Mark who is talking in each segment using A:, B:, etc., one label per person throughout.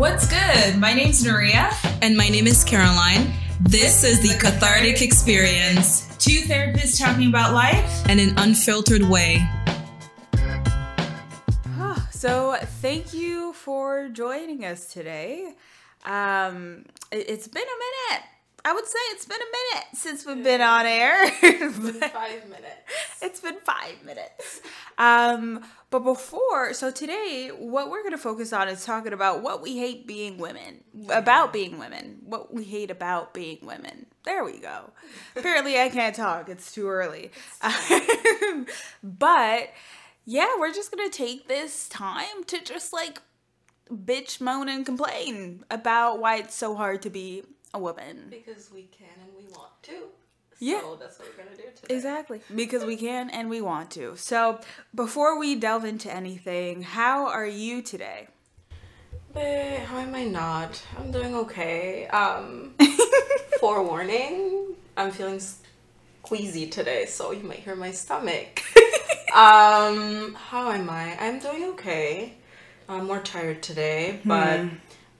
A: What's good? My name's Nuria.
B: And my name is Caroline. This is the Cathartic Experience.
A: Two therapists talking about life
B: in an unfiltered way.
C: So, thank you for joining us today. Um, it, has been a minute. I would say it's been a minute since we've been on air.
D: It's been five minutes.
C: It's been five minutes. Um, but before, so today, what we're going to focus on is talking about what we hate being women, about being women, what we hate about being women. There we go. Apparently, I can't talk. It's too early. but yeah, we're just going to take this time to just like bitch, moan, and complain about why it's so hard to be a woman.
D: Because we can and we want to.
C: Yeah.
D: So that's what we're going to do today.
C: Exactly. Because we can and we want to. So before we delve into anything, how are you today?
D: How am I not? I'm doing okay. Um, forewarning, I'm feeling queasy today, so you might hear my stomach. um, how am I? I'm doing okay. I'm more tired today, but hmm.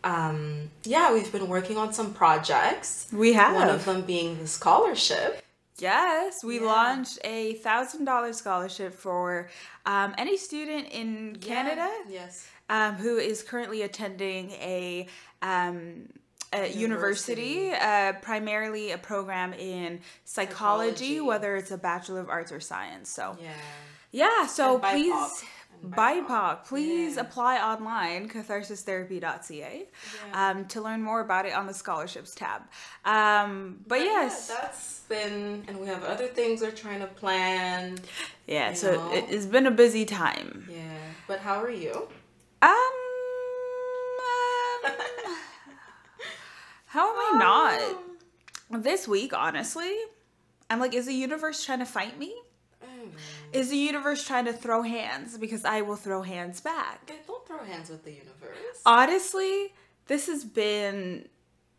D: Um, yeah, we've been working on some projects.
C: We have.
D: One of them being the scholarship.
C: Yes, we yeah. launched a thousand dollar scholarship for um, any student in Canada.
D: Yeah. Yes.
C: Um, who is currently attending a um, university, university uh, primarily a program in psychology, psychology, whether it's a Bachelor of Arts or Science. So,
D: yeah,
C: yeah. So please. BIPOC, please yeah. apply online, catharsistherapy.ca, yeah. um, to learn more about it on the scholarships tab. Um, but, but yes.
D: Yeah, that's been, and we have other things we're trying to plan.
C: Yeah, so know. it's been a busy time.
D: Yeah, but how are you?
C: Um, um how am I not? Um. This week, honestly, I'm like, is the universe trying to fight me? Mm. Is the universe trying to throw hands? Because I will throw hands back.
D: Yeah, don't throw hands with the universe.
C: Honestly, this has been,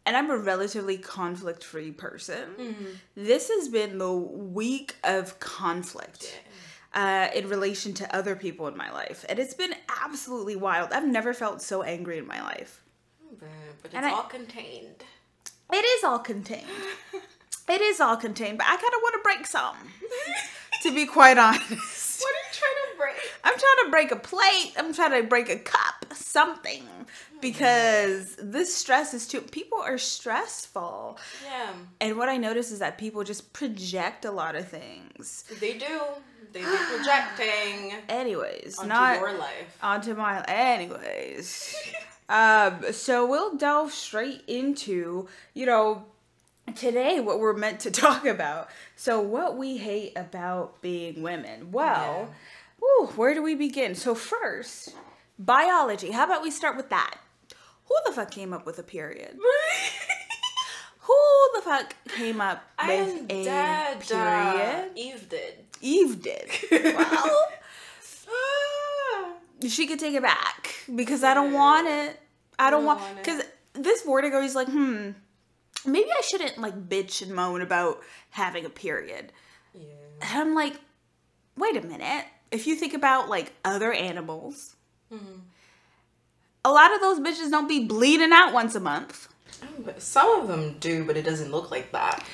C: and I'm a relatively conflict free person. Mm-hmm. This has been the week of conflict. Yeah. Uh, in relation to other people in my life. And it's been absolutely wild. I've never felt so angry in my life.
D: But, but it's and all I, contained.
C: It is all contained. it is all contained, but I kind of want to break some. to be quite honest. What
D: are you trying to break?
C: I'm trying to break a plate. I'm trying to break a cup, something. Because this stress is too people are stressful.
D: Yeah.
C: And what I notice is that people just project a lot of things.
D: They do. They be projecting.
C: anyways,
D: onto
C: not
D: your life.
C: Onto my anyways. um, so we'll delve straight into, you know, today what we're meant to talk about. So, what we hate about being women. Well, yeah. ooh, where do we begin? So, first, biology. How about we start with that? Who the fuck came up with a period? Who the fuck came up with a dead. period? Uh,
D: Eve did.
C: Eve did. well, she could take it back because I don't want it. I don't, don't want because this Vortigo is like, hmm, maybe I shouldn't like bitch and moan about having a period. Yeah. And I'm like, wait a minute. If you think about like other animals, mm-hmm. a lot of those bitches don't be bleeding out once a month.
D: Some of them do, but it doesn't look like that.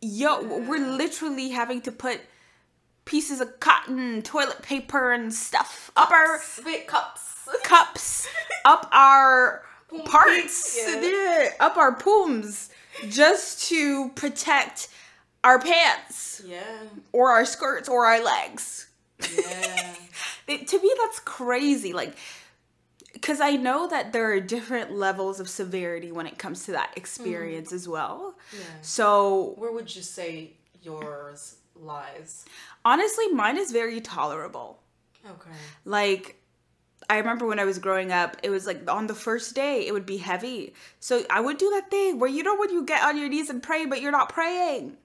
C: Yo, we're literally having to put pieces of cotton, toilet paper, and stuff
D: cups.
C: up our
D: Wait, cups,
C: cups up our parts, yeah. up our pooms, just to protect our pants,
D: yeah,
C: or our skirts, or our legs.
D: Yeah,
C: to me that's crazy. Like because I know that there are different levels of severity when it comes to that experience mm. as well. Yeah. So,
D: where would you say yours lies?
C: Honestly, mine is very tolerable.
D: Okay.
C: Like, I remember when I was growing up, it was like on the first day, it would be heavy. So I would do that thing where you know when you get on your knees and pray, but you're not praying.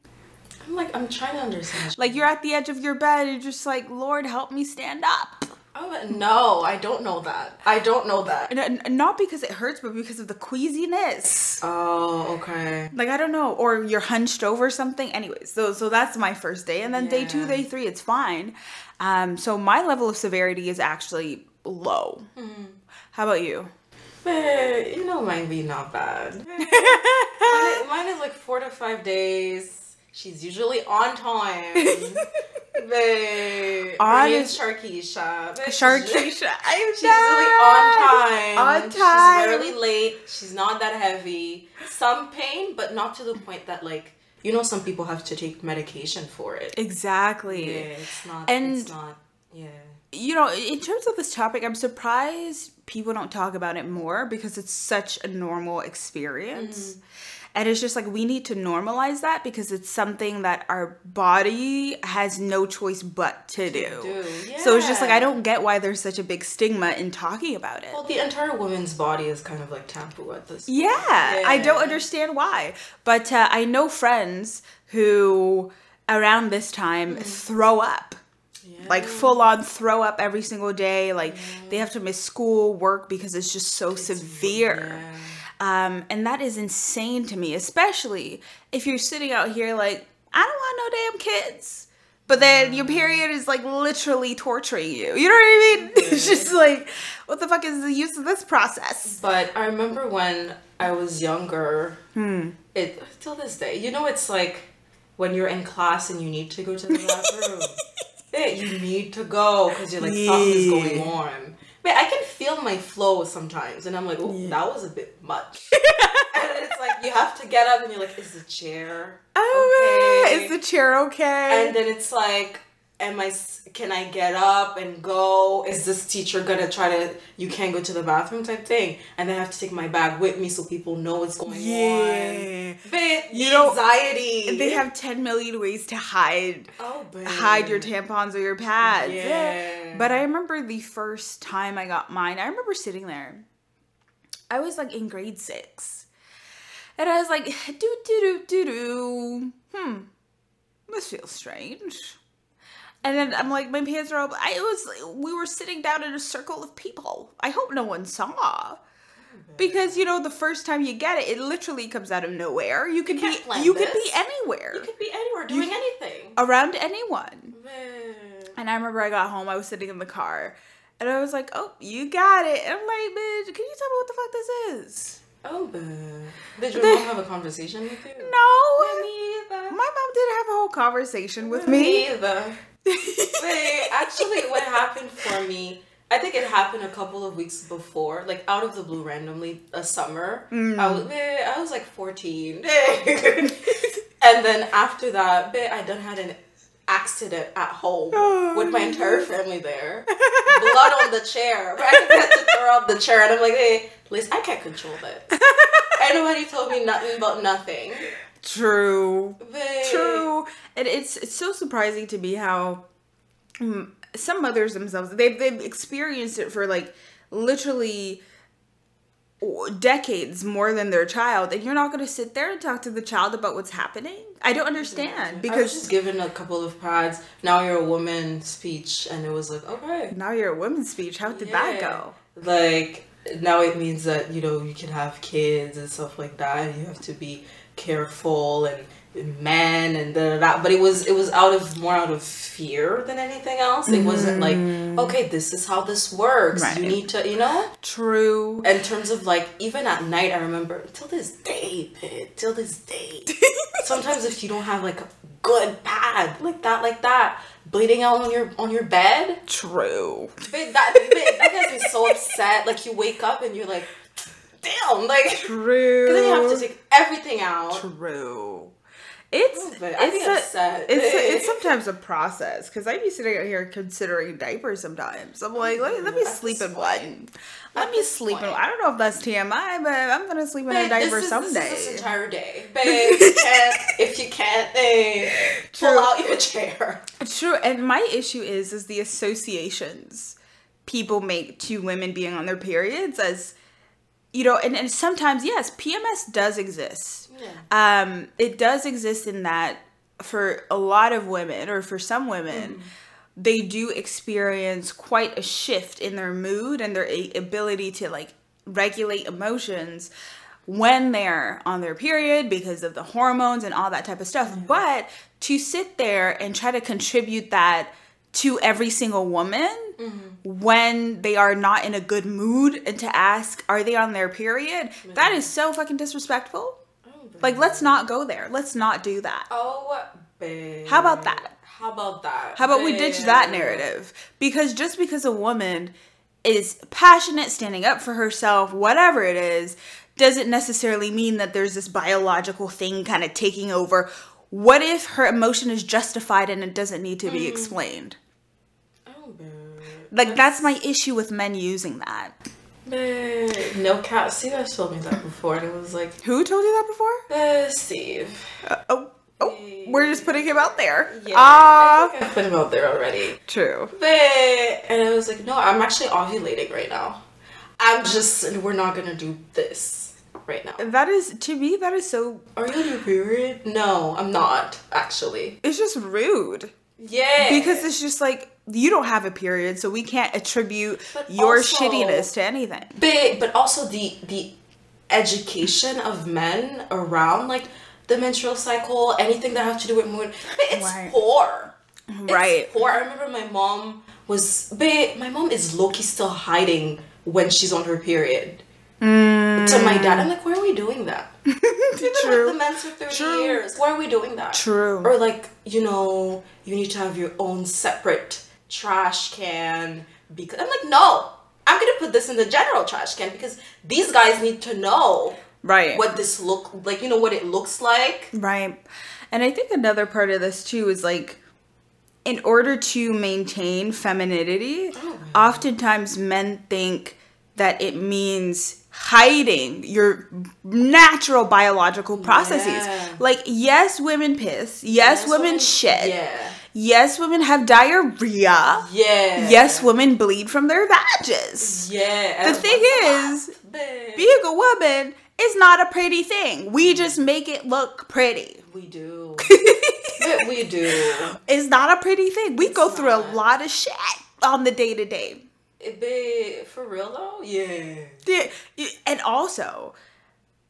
D: I'm like, I'm trying to understand.
C: Like you're at the edge of your bed, and you're just like, Lord, help me stand up.
D: Oh no, I don't know that. I don't know that.
C: And, not because it hurts, but because of the queasiness.
D: Oh, okay.
C: Like I don't know, or you're hunched over something. Anyways, so so that's my first day, and then yeah. day two, day three, it's fine. Um, so my level of severity is actually low. Mm-hmm. How about you?
D: But you know, mine be not bad. mine, is, mine is like four to five days. She's usually on time. Babe,
C: On-
D: on is Sharkeisha. Babe, she's
C: Sharkeisha, I'm
D: She's usually on time.
C: On time.
D: She's rarely late. She's not that heavy. Some pain, but not to the point that like you know some people have to take medication for it.
C: Exactly.
D: Yeah, it's not.
C: And-
D: it's not. Yeah.
C: You know, in terms of this topic, I'm surprised people don't talk about it more because it's such a normal experience. And it's just like we need to normalize that because it's something that our body has no choice but to do.
D: do,
C: So it's just like. I don't get why there's such a big stigma in talking about it.
D: Well, the entire woman's body is kind of like taboo at this. point.
C: Yeah, I don't understand why. But uh, I know friends who around this time throw up. Like full on throw up every single day. Like they have to miss school, work because it's just so severe.
D: Yeah.
C: Um, and that is insane to me, especially if you're sitting out here like, I don't want no damn kids. But then your period is like literally torturing you. You know what I mean? It's just like, what the fuck is the use of this process?
D: But I remember when I was younger.
C: Hmm.
D: It till this day, you know, it's like when you're in class and you need to go to the bathroom. yeah, you need to go because you're like something's going on. But I can feel my flow sometimes, and I'm like, oh, that was a bit much. and it's like you have to get up, and you're like, is the chair
C: Oh,
D: okay?
C: is the chair okay?
D: and then it's like am I can i get up and go is this teacher gonna try to you can't go to the bathroom type thing and then i have to take my bag with me so people know what's going on
C: yeah.
D: but
C: You know,
D: anxiety
C: They have 10 million ways to hide
D: oh babe.
C: hide your tampons or your pads.
D: Yeah.
C: But I remember the first time I got mine, I remember sitting there. I was like in grade 6. And I was like, do do do do do. Hmm. This feels strange. And then I'm like, my pants are up. I was we were sitting down in a circle of people. I hope no one saw. Because you know, the first time you get it, it literally comes out of nowhere. You could be you could be anywhere
D: you could be anywhere doing anything
C: around anyone.
D: Man.
C: And I remember I got home, I was sitting in the car, and I was like, "Oh, you got it." And I'm like, "Bitch, can you tell me what the fuck this is?"
D: oh babe. did your mom have a conversation with you
C: No,
D: me either
C: my mom did have a whole conversation with me.
D: either Wait, actually, what happened for me, I think it happened a couple of weeks before, like out of the blue, randomly, a summer. I was, eh, I was like fourteen, and then after that, eh, I done had an accident at home with my entire family there, blood on the chair. But I had to throw out the chair, and I'm like, hey, Liz, I can't control this. Ain't nobody told me nothing about nothing.
C: True, true. And it's it's so surprising to me how mm, some mothers themselves they've they've experienced it for like literally decades more than their child and you're not going to sit there and talk to the child about what's happening i don't understand
D: I was
C: because
D: just given a couple of pads. Now you're a woman speech, and it was like, okay,
C: now you're a women's speech how did that go
D: Like now it means that you know you can have kids and stuff like that. And you have to be careful and men and da, da, da. But it was it was out of more out of fear than anything else. It wasn't like mm-hmm. okay, this is how this works.
C: Right.
D: You need to, you know.
C: true
D: In terms of like even at night, I remember till this day, Pit, till this day. Sometimes if you don't have like a good pad like that, like that, bleeding out on your on your bed,
C: true
D: Babe, that, babe, that gets me so upset. Like you wake up and you're like, damn, like
C: true
D: and then you have to take everything out.
C: true it's it's a, it's a, it's sometimes a process because I'd be sitting out here considering diapers sometimes. I'm like, let, let me
D: At
C: sleep in one. Let me sleep in. I don't know if that's TMI, but I'm gonna sleep in a diaper
D: this is,
C: someday.
D: This is this entire day, babe. If you can't, if you can't, eh, pull out your chair.
C: True, and my issue is is the associations people make to women being on their periods as you know, and, and sometimes yes, PMS does exist. Um, it does exist in that for a lot of women or for some women, they do experience quite a shift in their mood and their a- ability to like regulate emotions when they're on their period because of the hormones and all that type of stuff. But to sit there and try to contribute that to every single woman when they are not in a good mood and to ask, are they on their period? That is so fucking disrespectful. Like, let's not go there. Let's not do that.
D: Oh, babe.
C: How about that?
D: How about that?
C: How about we ditch that narrative? Because just because a woman is passionate, standing up for herself, whatever it is, doesn't necessarily mean that there's this biological thing kind of taking over. What if her emotion is justified and it doesn't need to be
D: mm-hmm. explained?
C: Like that's my issue with men using that.
D: Babe. No cap. Steve has told me that before, and it was like,
C: Who told you that before?
D: uh, Steve.
C: Uh, oh, oh, we're just putting him out there.
D: Yeah,
C: Ah,
D: I think I put him out there already.
C: true.
D: But and I was like, no, I'm actually ovulating right now. I'm just we're not gonna do this right now.
C: That is to me. That is so.
D: Are you on your period? No, I'm not actually.
C: It's just rude.
D: Yeah.
C: because it's just like you don't have a period so we can't attribute
D: But
C: your
D: also-
C: shittiness to anything
D: but but also the the education of men around like the menstrual cycle, anything that have to do with mood. It's
C: Right.
D: poor. It's
C: Right.
D: poor. I remember my mom was but my mom is lowkey still hiding when she's on her period. Mm. To my dad, I'm like, why are we doing that? We've been with the men for 30
C: True.
D: years. Why are we doing that?
C: True.
D: Or like, you know, you need to have your own separate trash can because I'm like, no. I'm gonna put this in the general trash can because these guys need to know
C: right
D: what this look like, you know what it looks like.
C: right and i think another part of this too is like in order to maintain femininity
D: Oh,
C: oftentimes men think that it means hiding your natural biological processes
D: Yeah.
C: like yes women piss yes, women, shit
D: Yeah.
C: Yes women have diarrhea
D: Yeah.
C: yes women bleed from their vages
D: Yeah.
C: The thing is, being a woman is not a pretty thing. We mm-hmm. just make it look pretty.
D: we do. We do.
C: It's not a pretty thing. We go through
D: not.
C: a lot of shit on the day to eh, day.
D: It be for real though? Yeah.
C: Yeah, And also,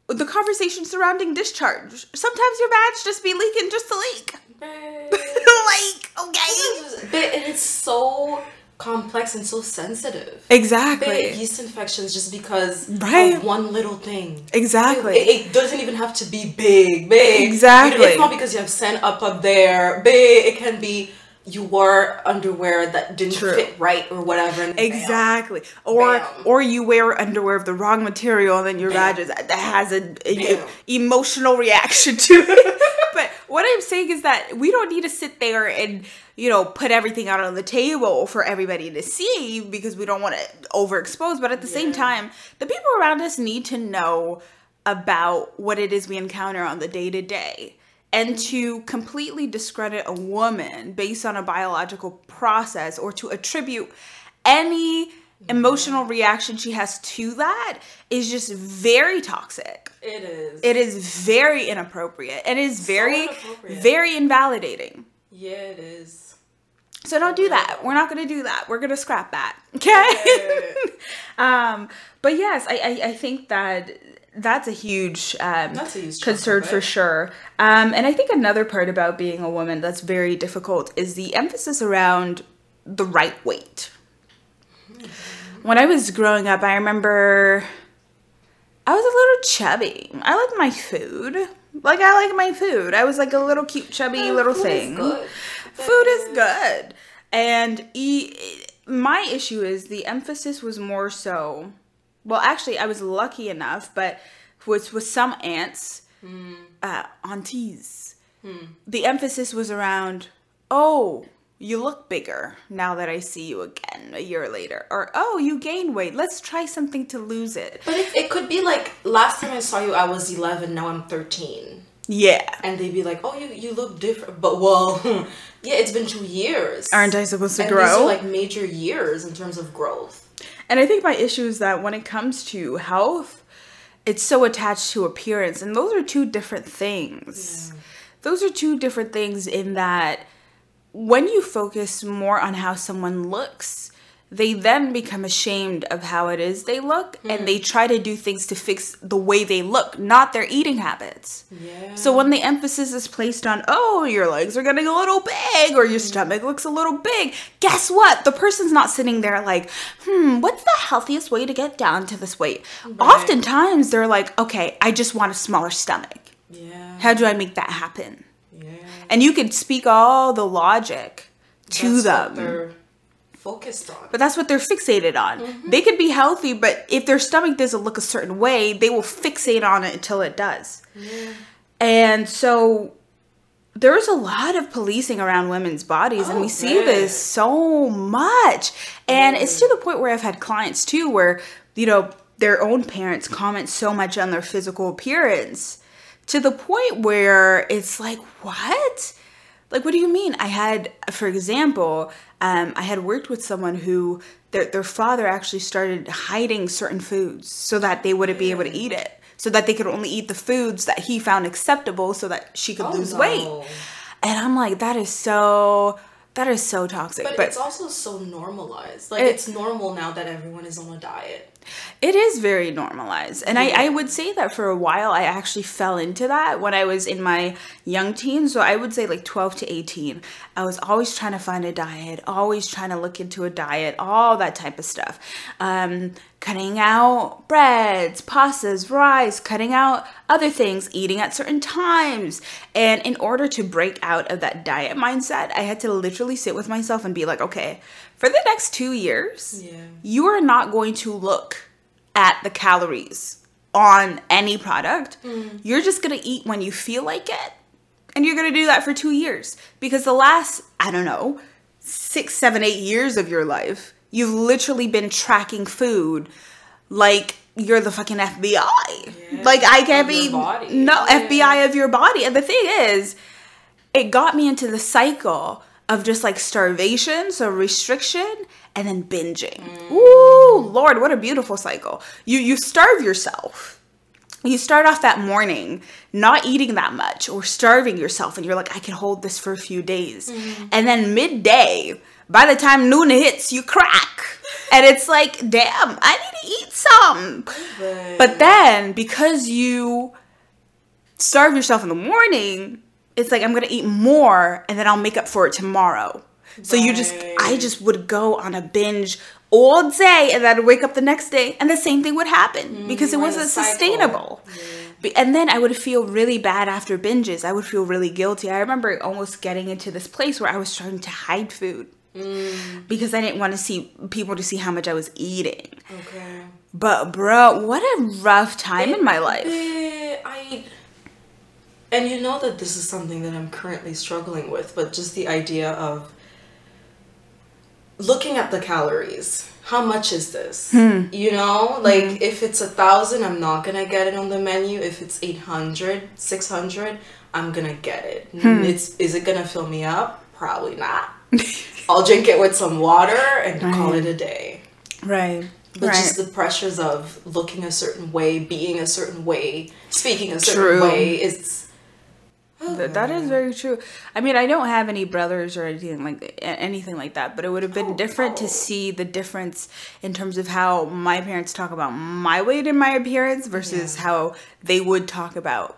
C: the conversation surrounding discharge. Sometimes your badge just be leaking just to leak. Like, okay.
D: but it's so complex and so sensitive.
C: Exactly.
D: Big yeast infections just because
C: Right.
D: of one little thing.
C: Exactly.
D: It, it doesn't even have to be big, big.
C: Exactly.
D: It's not because you have sand up up there. Big. It can be you wore underwear that didn't
C: True.
D: fit right or whatever. And bam.
C: Exactly. Or
D: Bam.
C: or you wear underwear of the wrong material and then your
D: Bam.
C: badge is, uh, that has a, a- emotional reaction to it. but what I'm saying is that we don't need to sit there and you know put everything out on the table for everybody to see because we don't want to overexpose. But at the same time, the people around us need to know about what it is we encounter on the day to day. And to completely discredit a woman based on a biological process or to attribute any emotional reaction she has to that is just very toxic.
D: It is.
C: It is very inappropriate and is very,
D: inappropriate.
C: very invalidating.
D: yeah, it is.
C: So don't do that. We're not gonna do that. We're gonna scrap that. Okay. um, but yes, I, I, I think that that's a huge um,
D: That's a huge
C: concern for sure. Um, and I think another part about being a woman that's very difficult is the emphasis around the right weight. When I was growing up, I remember I was a little chubby. I like my food. Like I like my food. I was like a little cute chubby
D: Yeah,
C: little
D: is
C: thing.
D: good.
C: Food is good. And e- my issue is the emphasis was more so well actually I was lucky enough but was with some aunts uh, aunties the emphasis was around oh you look bigger now that I see you again a year later or oh you gained weight let's try something to lose it
D: But it, it could be like last time I saw you, I was 11. Now I'm 13.
C: Yeah
D: And they'd be like, "Oh, you you look different." But well, yeah, it's been two years.
C: aren't I supposed to
D: and
C: grow
D: These are like major years in terms of growth.
C: And I think my issue is that when it comes to health, it's so attached to appearance. And those are two different things. Those are two different things in that when you focus more on how someone looks they then become ashamed of how it is they look
D: Mm-hmm.
C: and they try to do things to fix the way they look, not their eating habits.
D: Yeah.
C: So when the emphasis is placed on, oh, your legs are getting a little big or your stomach looks a little big, guess what? The person's not sitting there like, hmm, what's the healthiest way to get down to this weight? Oftentimes they're like, okay, I just want a smaller stomach.
D: yeah.
C: How do I make that happen?
D: yeah.
C: And you could speak all the logic to
D: That's
C: them.
D: Focused on.
C: But that's what they're fixated on. Mm-hmm. They could be healthy, but if their stomach doesn't look a certain way, they will fixate on it until it does. And so there's a lot of policing around women's bodies, and
D: Oh,
C: we see
D: right.
C: this so much. And it's to mm. the point where I've had clients too, where, you know, their own parents comment so much on their physical appearance to the point where it's like, what? Like, what do you mean? I had, for example, um, I had worked with someone who their, their father actually started hiding certain foods so that they wouldn't be able to eat it. So that they could only eat the foods that he found acceptable so that she could
D: Oh,
C: lose
D: no.
C: weight. And I'm like, that is so, that is so toxic.
D: But,
C: But,
D: it's also so normalized. Like
C: It-
D: it's normal now that everyone is on a diet.
C: It is very normalized. And I, I would say that for a while, I actually fell into that when I was in my young teens. So I would say like 12 to 18. I was always trying to find a diet, always trying to look into a diet, all that type of stuff. Um, cutting out breads, pastas, rice, cutting out other things, eating at certain times. And in order to break out of that diet mindset, I had to literally sit with myself and be like, okay, for the next two years,
D: Yeah.
C: you are not going to look at the calories on any product. Mm. You're just going to eat when you feel like it. And you're going to do that for two years. Because the last, I don't know, six, seven, eight years of your life, you've literally been tracking food like you're the fucking FBI. Like I can't be
D: body.
C: no
D: Yeah.
C: FBI of your body. And the thing is, it got me into the cycle of just like starvation, so restriction, and then binging. Mm. Ooh, Lord, what a beautiful cycle. You you starve yourself. You start off that morning not eating that much or starving yourself, and you're like, I can hold this for a few days. Mm-hmm. And then midday, by the time noon hits, you crack. And it's like, damn, I need to eat some.
D: But,
C: But then because you starve yourself in the morning, it's like I'm gonna eat more and then I'll make up for it tomorrow. So you just I just would go on a binge all day and then I'd wake up the next day and the same thing would happen because it
D: Mm, in a
C: wasn't sustainable. Be- And then I would feel really bad after binges. I would feel really guilty. I remember almost getting into this place where I was starting to hide food
D: Mm.
C: because I didn't want to see people to see how much I was eating.
D: okay.
C: But bro, what a rough time in my life.
D: Eh, I and you know that this is something that I'm currently struggling with, but just the idea of looking at the calories. How much is this?
C: Hmm.
D: You know, like if it's a thousand, I'm not gonna get it on the menu. If it's 800, 600, I'm gonna get it.
C: Hmm.
D: It's is it gonna fill me up? Probably not. I'll drink it with some water and call it a day.
C: Right.
D: But
C: right.
D: just the pressures of looking a certain way, being a certain way, speaking a certain
C: True.
D: way, it's
C: Th- that is very true. I mean, I don't have any brothers or anything like anything like that, but it would have been
D: Oh,
C: different to see the difference in terms of how my parents talk about my weight and my appearance versus
D: Yeah.
C: how they would talk about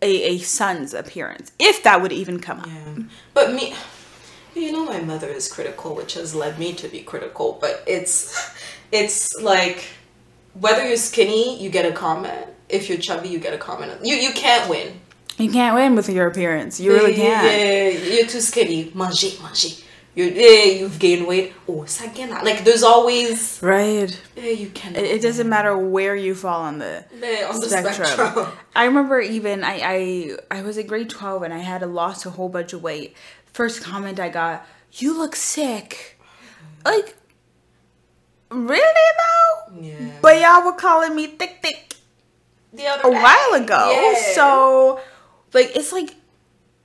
C: a, a son's appearance, if that would even come up.
D: But me, you know, my mother is critical, which has led me to be critical. But it's, it's like whether you're skinny, you get a comment. If you're chubby, you get a comment. You you can't win.
C: You can't win with your appearance. You really
D: Yeah,
C: can't.
D: you're too skinny. Manger, manger. You're, you've gained weight. Oh, sagena. Like there's always.
C: Right.
D: You can.
C: It, it doesn't matter where you fall on the
D: on the
C: spectrum.
D: spectrum.
C: I remember even I, I I was in grade twelve and I had lost a whole bunch of weight. First comment I got, "You look sick." Like, really though?
D: Yeah.
C: But y'all were calling me thick, thick
D: the other
C: a while ago.
D: Yeah.
C: So, like, it's like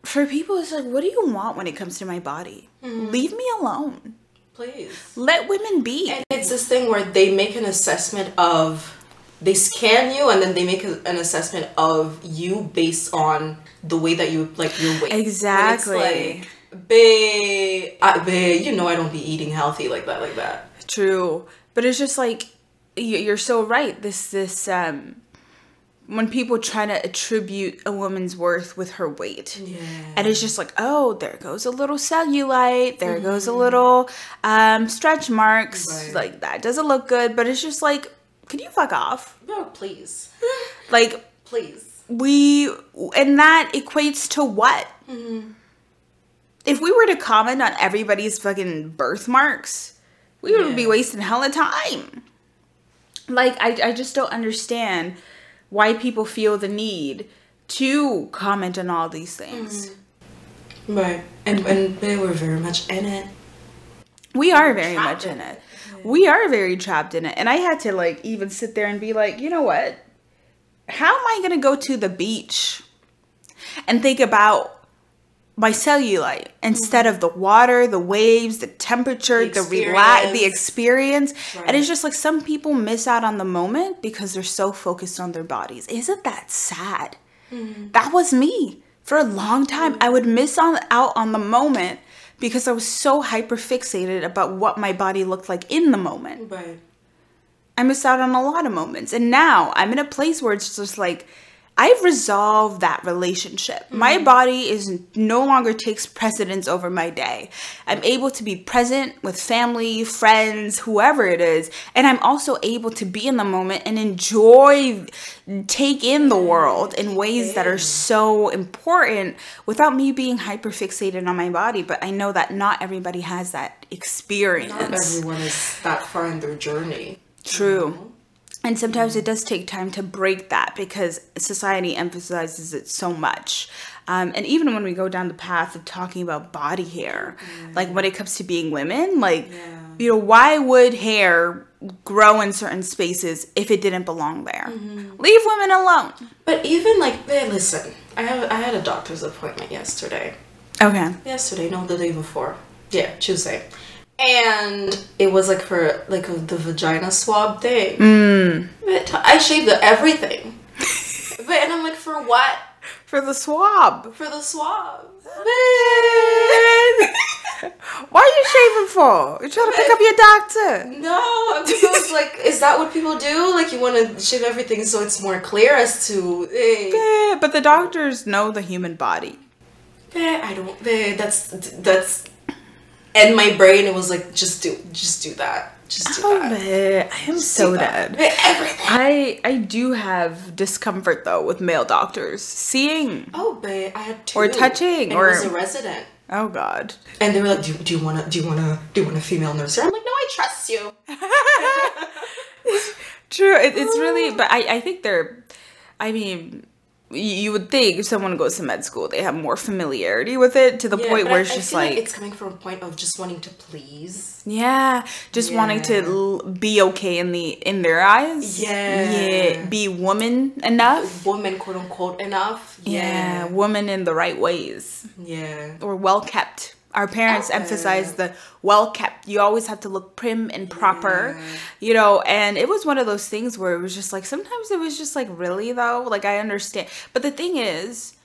C: for people, it's like, what do you want when it comes to my body?
D: Mm-hmm.
C: Leave me alone.
D: please.
C: Let women be.
D: And it's this thing where they make an assessment of they scan you and then they make a, an assessment of you based on the way that you like your weight.
C: Exactly.
D: Babe, I, babe, you know I don't be eating healthy like that, like that.
C: True, but it's just like you're so right. This this um when people try to attribute a woman's worth with her weight.
D: Yeah.
C: And it's just like, oh, there goes a little cellulite, there goes a little um, stretch marks.
D: Right.
C: Like, that doesn't look good. But it's just like, can you fuck off?
D: No, please,
C: Like,
D: please.
C: we, and that equates to what? If we were to comment on everybody's fucking birthmarks, we would be wasting hella time. Like, I, I just don't understand why people feel the need to comment on all these things. Mm.
D: Right, and and they were very much in it.
C: We are very
D: trapped
C: much in
D: in
C: it. We are very trapped in it. And I had to like even sit there and be like, you know what? How am I going to go to the beach and think about my cellulite mm-hmm. instead of the water, the waves, the temperature, the, relax, the experience. And it's just like some people miss out on the moment because they're so focused on their bodies. Isn't that sad? Mm-hmm. That was me. For a long time, I mm-hmm. would miss on out on the moment because I was so hyper fixated about what my body looked like in the moment.
D: Right.
C: I missed out on a lot of moments. And now I'm in a place where it's just like I've resolved that relationship. My mm. body is no longer takes precedence over my day. I'm able to be present with family, friends, whoever it is, and I'm also able to be in the moment and enjoy take in the world in ways that are so important without me being hyper fixated on my body, but I know that not everybody has that experience.
D: Not everyone is that far in their journey.
C: True. And sometimes it does take time to break that because society emphasizes it so much. Um, and even when we go down the path of talking about body hair, mm. like when it comes to being women, like, you know, why would hair grow in certain spaces if it didn't belong there? Mm-hmm. Leave women alone.
D: But even like, hey, listen, I have I had a doctor's appointment yesterday.
C: Okay.
D: Yesterday, no, the day before. Yeah, Tuesday. And it was like for like the vagina swab thing. Mm. I shaved everything. but and I'm like, for what?
C: For the swab.
D: For the swab.
C: Why are you shaving for? You're trying to pick up your doctor.
D: No, because like, is that what people do? Like, you want to shave everything so it's more clear as to, hey,
C: Yeah, but the doctors know the human body.
D: I don't, that's that's, and my brain it was like, just do, just do that, just do
C: Oh,
D: that.
C: I am so
D: Do
C: dead.
D: Everything.
C: I I do have discomfort though with male doctors seeing.
D: Oh, babe, I had two.
C: Or touching, or-
D: was a resident.
C: Oh God.
D: And they were like, do, do you want to, do you want to, do you want a female nurse? I'm like, no, I trust you.
C: True. It, it's really, but I I think they're. I mean, you would think if someone goes to med school, they have more familiarity with it to the
D: Yeah,
C: point where
D: I-
C: it's just
D: feel
C: like,
D: it's coming from a point of just wanting to please.
C: yeah, just wanting to l- be okay in the in their eyes.
D: Yeah.
C: Yeah. Be woman enough.
D: Woman, quote unquote, enough.
C: Yeah. Woman in the right ways.
D: Yeah.
C: or well kept. Our parents
D: Okay.
C: emphasize the well kept. You always have to look prim and proper, you know. And it was one of those things where it was just like sometimes it was just like really though. Like I understand, but the thing is,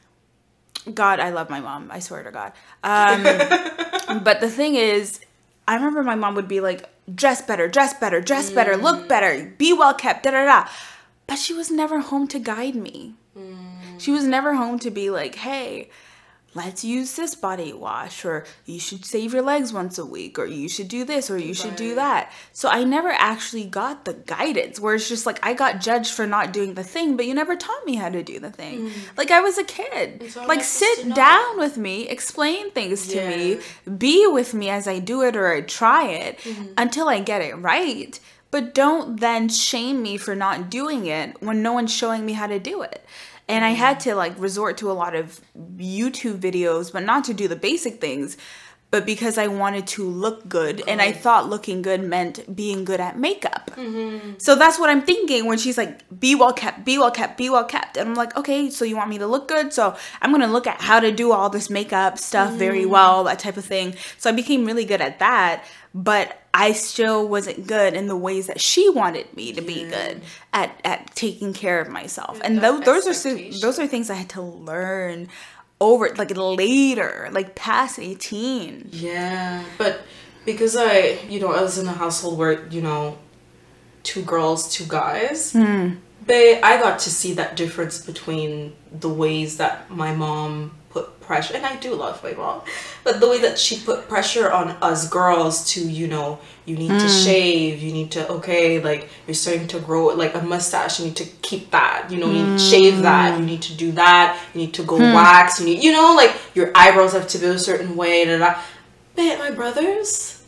C: God, I love my mom. I swear to God. Um, but the thing is, I remember my mom would be like, dress better, dress better, dress better, look better, be well kept, da da da. But she was never home to guide me. She was never home to be like, hey, let's use this body wash, or you should shave your legs once a week, or you should do this, or you should do that. So I never actually got the guidance where it's just like I got judged for not doing the thing, but you never taught me how to do the thing. Like I was a kid.
D: Mm. so
C: like sit down with me, explain things to me, be with me as I do it or I try it
D: Mm-hmm.
C: until I get it right. But don't then shame me for not doing it when no one's showing me how to do it. And I had mm. to like resort to a lot of YouTube videos, but not to do the basic things, but because I wanted to look good and I thought looking good meant being good at makeup. So that's what I'm thinking when she's like, be well kept, be well kept, be well kept. And I'm like, okay, so you want me to look good? So I'm gonna look at how to do all this makeup stuff very well, that type of thing. So I became really good at that, but I still wasn't good in the ways that she wanted me to be good at, at taking care of myself. And those are those are things I had to learn over like later, like past 18.
D: Yeah, but because I, you know, I was in a household where, you know, two girls, two guys, hmm. They, I got to see that difference between the ways that my mom put pressure, and I do love my mom, but the way that she put pressure on us girls to, you know, you need to hmm. shave, you need to, okay, like you're starting to grow like a mustache, you need to keep that, you know, you need to hmm. shave that, you need to do that, you need to go hmm. wax, you need, you know, like your eyebrows have to be a certain way, da da. But my brothers,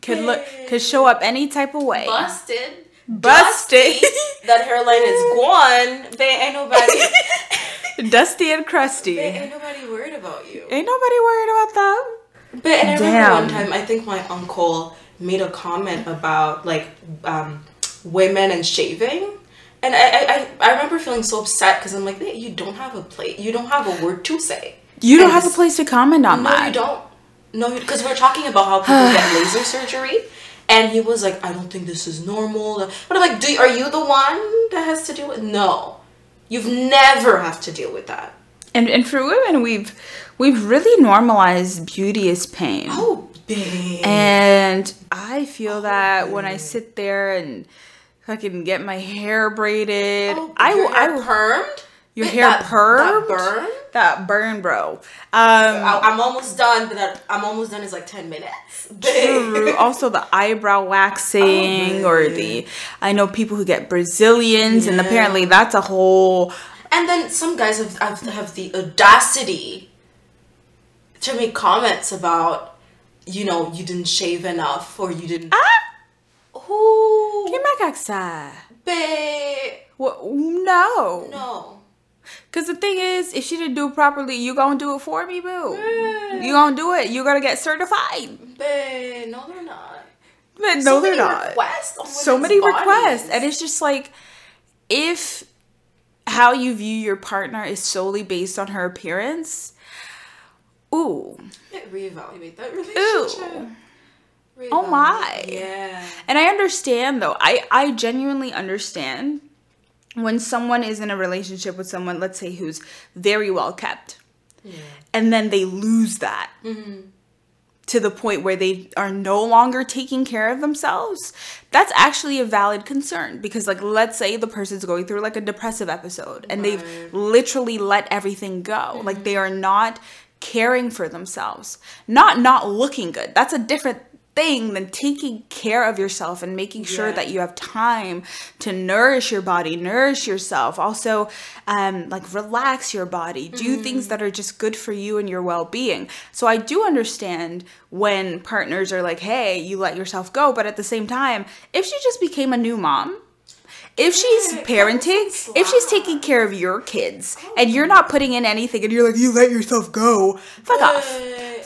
C: Could look could show up any type of way.
D: busted.
C: Busted.
D: that hairline is gone. They ain't nobody.
C: Dusty and crusty.
D: they
C: Ain't
D: nobody worried about you.
C: Ain't nobody worried about them.
D: But and I
C: Damn.
D: remember one time, I think my uncle made a comment about like um, women and shaving. And I, I, I- remember feeling so upset because I'm like, "Hey, you don't have a plate, you don't have a word to say.
C: You don't
D: And
C: have a place to comment on
D: No,
C: that.
D: No, you don't. No, because we're talking about how people get laser surgery, and he was like, "I don't think this is normal." But I'm like, "Do are you the one that has to do with?" No, you've never have to deal with that.
C: And and for women, we've we've really normalized beauty as pain.
D: Oh, babe.
C: And I feel oh, that when I sit there and fucking get my hair braided,
D: Oh,
C: I. I
D: hair permed.
C: Your hair
D: that-
C: permed?
D: That burn.
C: That burn, bro. Um,
D: I, I'm almost done, but that I'm almost done is like ten minutes.
C: True. also the eyebrow waxing
D: Oh,
C: or the I know people who get Brazilians and apparently that's a whole
D: And then some guys have, have have the audacity to make comments about, you know, you didn't shave enough or you didn't.
C: ah
D: Who? Babe.
C: What no.
D: No.
C: Cause the thing is, if she didn't do it properly, you gonna do it for me, boo. You gonna do it. You gotta get certified.
D: But No, they're not.
C: But no,
D: so
C: they're
D: many
C: not. So many
D: bodies.
C: requests and it's just like if how you view your partner is solely based on her appearance ooh
D: Reevaluate that relationship.
C: ooh
D: Reevaluate.
C: Oh my.
D: Yeah.
C: and i understand though i i genuinely understand when someone is in a relationship with someone let's say who's very well kept and then they lose that mm-hmm. to the point where they are no longer taking care of themselves that's actually a valid concern because like let's say the person's going through like a depressive episode and they've literally let everything go. Like they mm-hmm. are not caring for themselves not not looking good. That's a different thing than taking care of yourself and making sure that you have time to nourish your body nourish yourself. Also um, like relax your body. Do things that are just good for you and your well-being. So i do understand when partners are like hey you let yourself go but at the same time if she just became a new mom if she's parenting, if she's taking care of your kids, and you're not putting in anything, and you're like, you let yourself go, fuck off,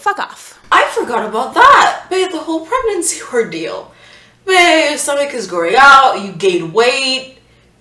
C: fuck off.
D: I forgot about that. Babe, the whole pregnancy ordeal. Babe, your stomach is growing out, you gain weight.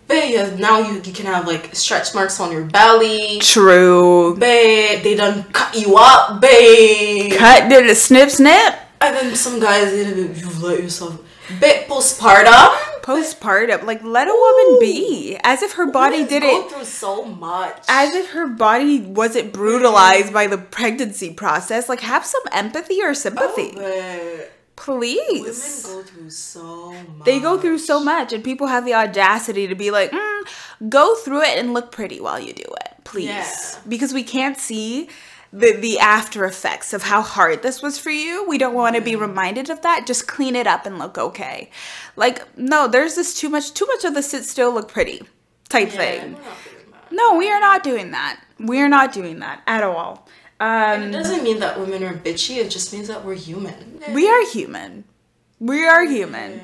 D: Babe, now you, you can have like stretch marks on your belly.
C: True.
D: Babe, they done cut you up, babe.
C: Cut did a snip snip.
D: And then some guys, you've let yourself. Babe, postpartum.
C: Postpartum, like let a woman be, as if her body
D: Women
C: did
D: go through so much.
C: As if her body wasn't brutalized by the pregnancy process. Like, have some empathy or sympathy,
D: Oh, babe. Women
C: please.
D: go through so much.
C: They go through so much, and people have the audacity to be like, mm, "Go through it and look pretty while you do it, please,"
D: Yeah.
C: because we can't see the the after effects of how hard this was for you. We don't want to be reminded of that. Just clean it up and look okay. Like, no, there's this too much too much of the sit still, look pretty type
D: Yeah,
C: thing.
D: we're not doing that.
C: No, we are not doing that. We are not doing that at all.
D: And
C: Um,
D: it doesn't mean that women are bitchy, it just means that we're human.
C: we are human. We are human.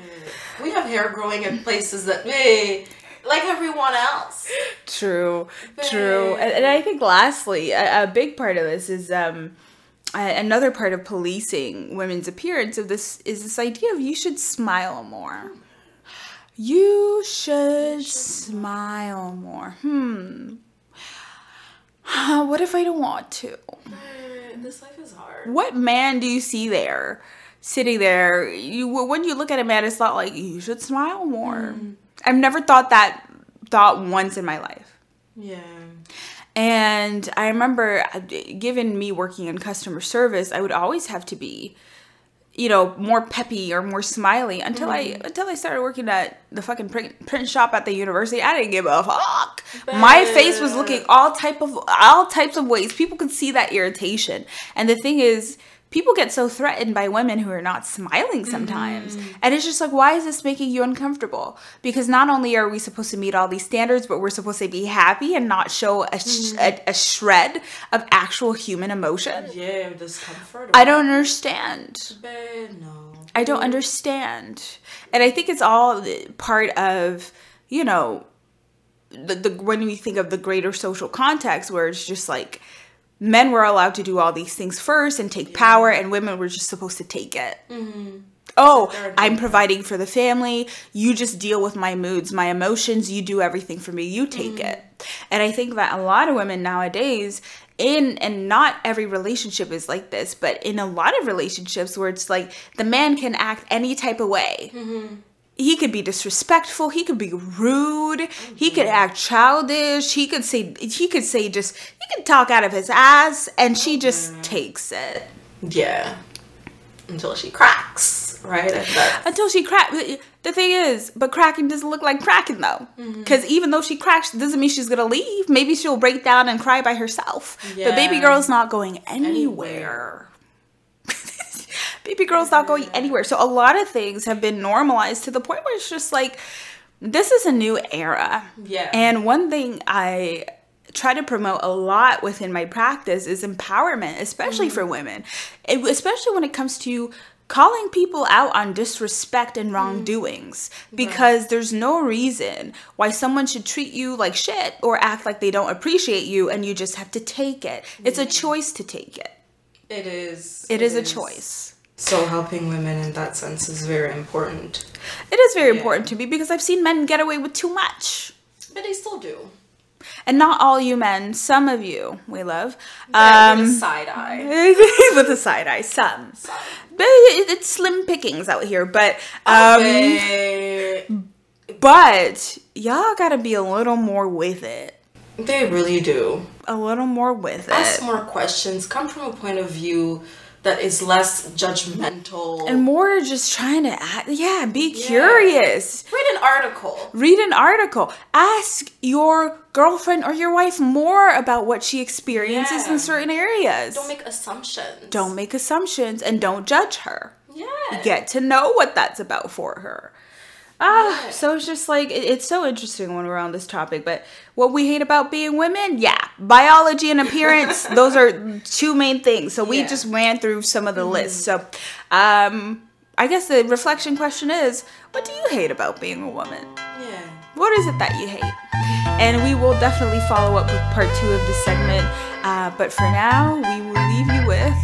D: We have hair growing in places that, hey, like everyone else.
C: True, true. And, and I think lastly, a, a big part of this is um, another part of policing women's appearance of this is this idea of you should smile more. You should smile more. Hmm. What if I don't want to?
D: This life is hard.
C: What man do you see there, sitting there? You when you look at a man, it's not like you should smile more. I've never thought that thought once in my life.
D: Yeah.
C: And I remember, uh, given me working in customer service, I would always have to be, you know, more peppy or more smiley until I until I started working at the fucking print, print shop at the university. I didn't give a fuck. My face was looking all type of all types of ways. People could see that irritation. And the thing is, people get so threatened by women who are not smiling sometimes. And it's just like, why is this making you uncomfortable? Because not only are we supposed to meet all these standards, but we're supposed to be happy and not show a, sh- a, a shred of actual human emotion.
D: Yeah, discomfort.
C: I don't understand.
D: Babe, no.
C: I don't understand. And I think it's all part of, you know, the, the when we think of the greater social context where it's just like men were allowed to do all these things first and take power and women were just supposed to take it. Mm-hmm.
D: Oh, there and
C: I'm providing for the family. You just deal with my moods, my emotions. You do everything for me. You take mm-hmm. it. And I think that a lot of women nowadays, in and not every relationship is like this, but in a lot of relationships where it's like the man can act any type of way. Mm-hmm. He could be disrespectful. He could be rude. He could mm-hmm. act childish. He could say he could say just he could talk out of his ass, and she just mm-hmm. takes it.
D: Yeah. Until she cracks, right?
C: Until she crack. The thing is, but cracking doesn't look like cracking though, mm-hmm. because even though she cracks, doesn't mean she's gonna leave. Maybe she'll break down and cry by herself. But baby girl's not going anywhere. Baby girl's not going anywhere. So a lot of things have been normalized to the point where it's just like, this is a new era.
D: Yeah.
C: And one thing I try to promote a lot within my practice is empowerment, especially for mm-hmm. women, It- especially when it comes to calling people out on disrespect and mm-hmm. wrongdoings because there's no reason why someone should treat you like shit or act like they don't appreciate you and you just have to take it. It's a choice to take it.
D: it is.
C: It is a choice.
D: So helping women in that sense is very important.
C: It is very
D: Yeah.
C: important to me because I've seen men get away with too much.
D: But they still do.
C: And not all you men, some of you we love. Um,
D: with a side eye.
C: with a side eye, some. But it's slim pickings out here. But um,
D: they,
C: but y'all gotta be a little more with it.
D: they really do.
C: A little more with
D: Ask
C: it.
D: Ask more questions. Come from a point of view that is less judgmental.
C: And more just trying to act, yeah, be curious.
D: read an article.
C: Read an article. Ask your girlfriend or your wife more about what she experiences
D: Yeah.
C: in certain areas.
D: Don't make assumptions.
C: Don't make assumptions and don't judge her.
D: Yeah.
C: get to know what that's about for her. Ah, so it's just like it, it's so interesting when we're on this topic. But what we hate about being women, yeah, biology and appearance, those are two main things. So we
D: Yeah.
C: just ran through some of the lists. So, um, I guess the reflection question is, what do you hate about being a woman?
D: Yeah.
C: What is it that you hate? And we will definitely follow up with part two of this segment. Uh, but for now, we will leave you with.